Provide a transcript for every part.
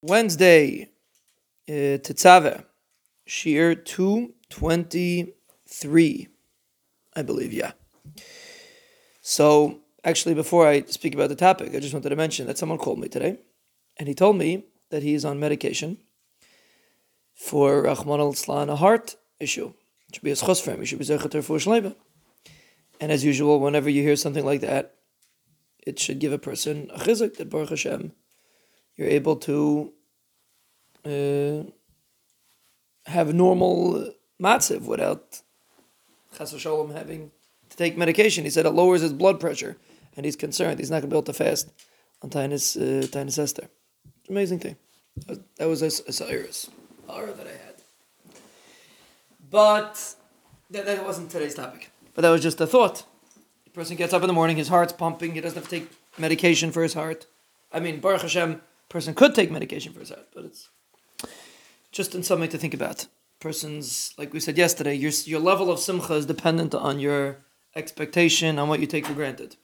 Wednesday, uh, Tetzave, Shiur 223, I believe, yeah. So, actually, before I speak about the topic, I just wanted to mention that someone called me today, and he told me that he is on medication for Rahman al a heart issue. It should be a schos for him. He should be zecheter for shleiba. And as usual, whenever you hear something like that, it should give a person a chizuk that Baruch Hashem you're able to uh, have normal matziv without chas having to take medication. He said it lowers his blood pressure, and he's concerned he's not going to be able to fast on Taanis uh, Esther. Amazing thing. That was a, a Cyrus that I had. But that, that wasn't today's topic. But that was just a thought. The person gets up in the morning, his heart's pumping, he doesn't have to take medication for his heart. I mean, Baruch Hashem, person could take medication for his head, but it's just in something to think about. Person's, like we said yesterday, your, your level of simcha is dependent on your expectation, on what you take for granted.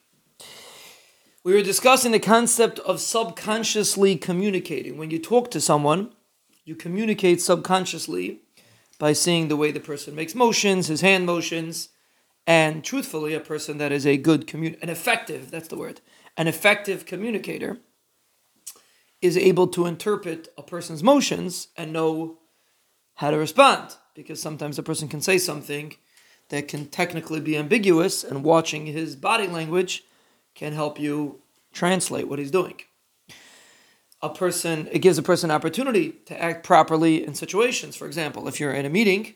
We were discussing the concept of subconsciously communicating. When you talk to someone, you communicate subconsciously by seeing the way the person makes motions, his hand motions, and truthfully, a person that is a good commun, an effective, that's the word, an effective communicator is able to interpret a person's motions and know how to respond. Because sometimes a person can say something that can technically be ambiguous, and watching his body language can help you translate what he's doing. A person, it gives a person opportunity to act properly in situations. For example, if you're in a meeting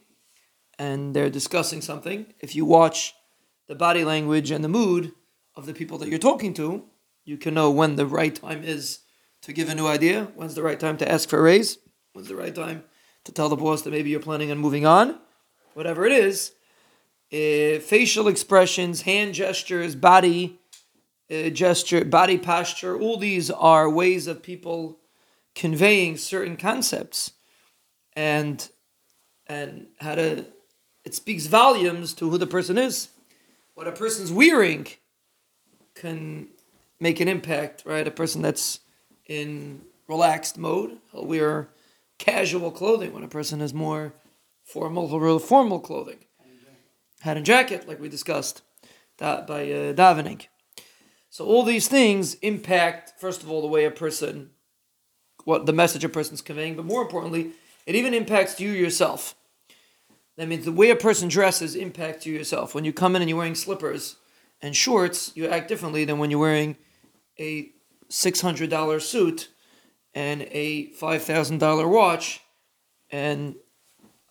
and they're discussing something, if you watch the body language and the mood of the people that you're talking to, you can know when the right time is to give a new idea? When's the right time to ask for a raise? When's the right time to tell the boss that maybe you're planning on moving on? Whatever it is, uh, facial expressions, hand gestures, body uh, gesture, body posture, all these are ways of people conveying certain concepts and and how to it speaks volumes to who the person is. What a person's wearing can make an impact, right? A person that's in relaxed mode. He'll wear casual clothing when a person is more formal, real formal clothing. Hat and jacket, like we discussed, that by uh, davening. So all these things impact, first of all, the way a person, what the message a person's conveying, but more importantly, it even impacts you yourself. That means the way a person dresses impacts you yourself. When you come in and you're wearing slippers and shorts, you act differently than when you're wearing a $600 suit and a $5,000 watch and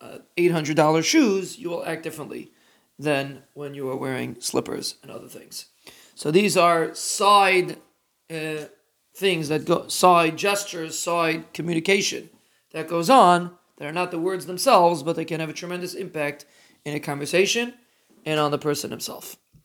uh, $800 shoes, you will act differently than when you are wearing slippers and other things. So these are side uh, things that go, side gestures, side communication that goes on that are not the words themselves, but they can have a tremendous impact in a conversation and on the person himself.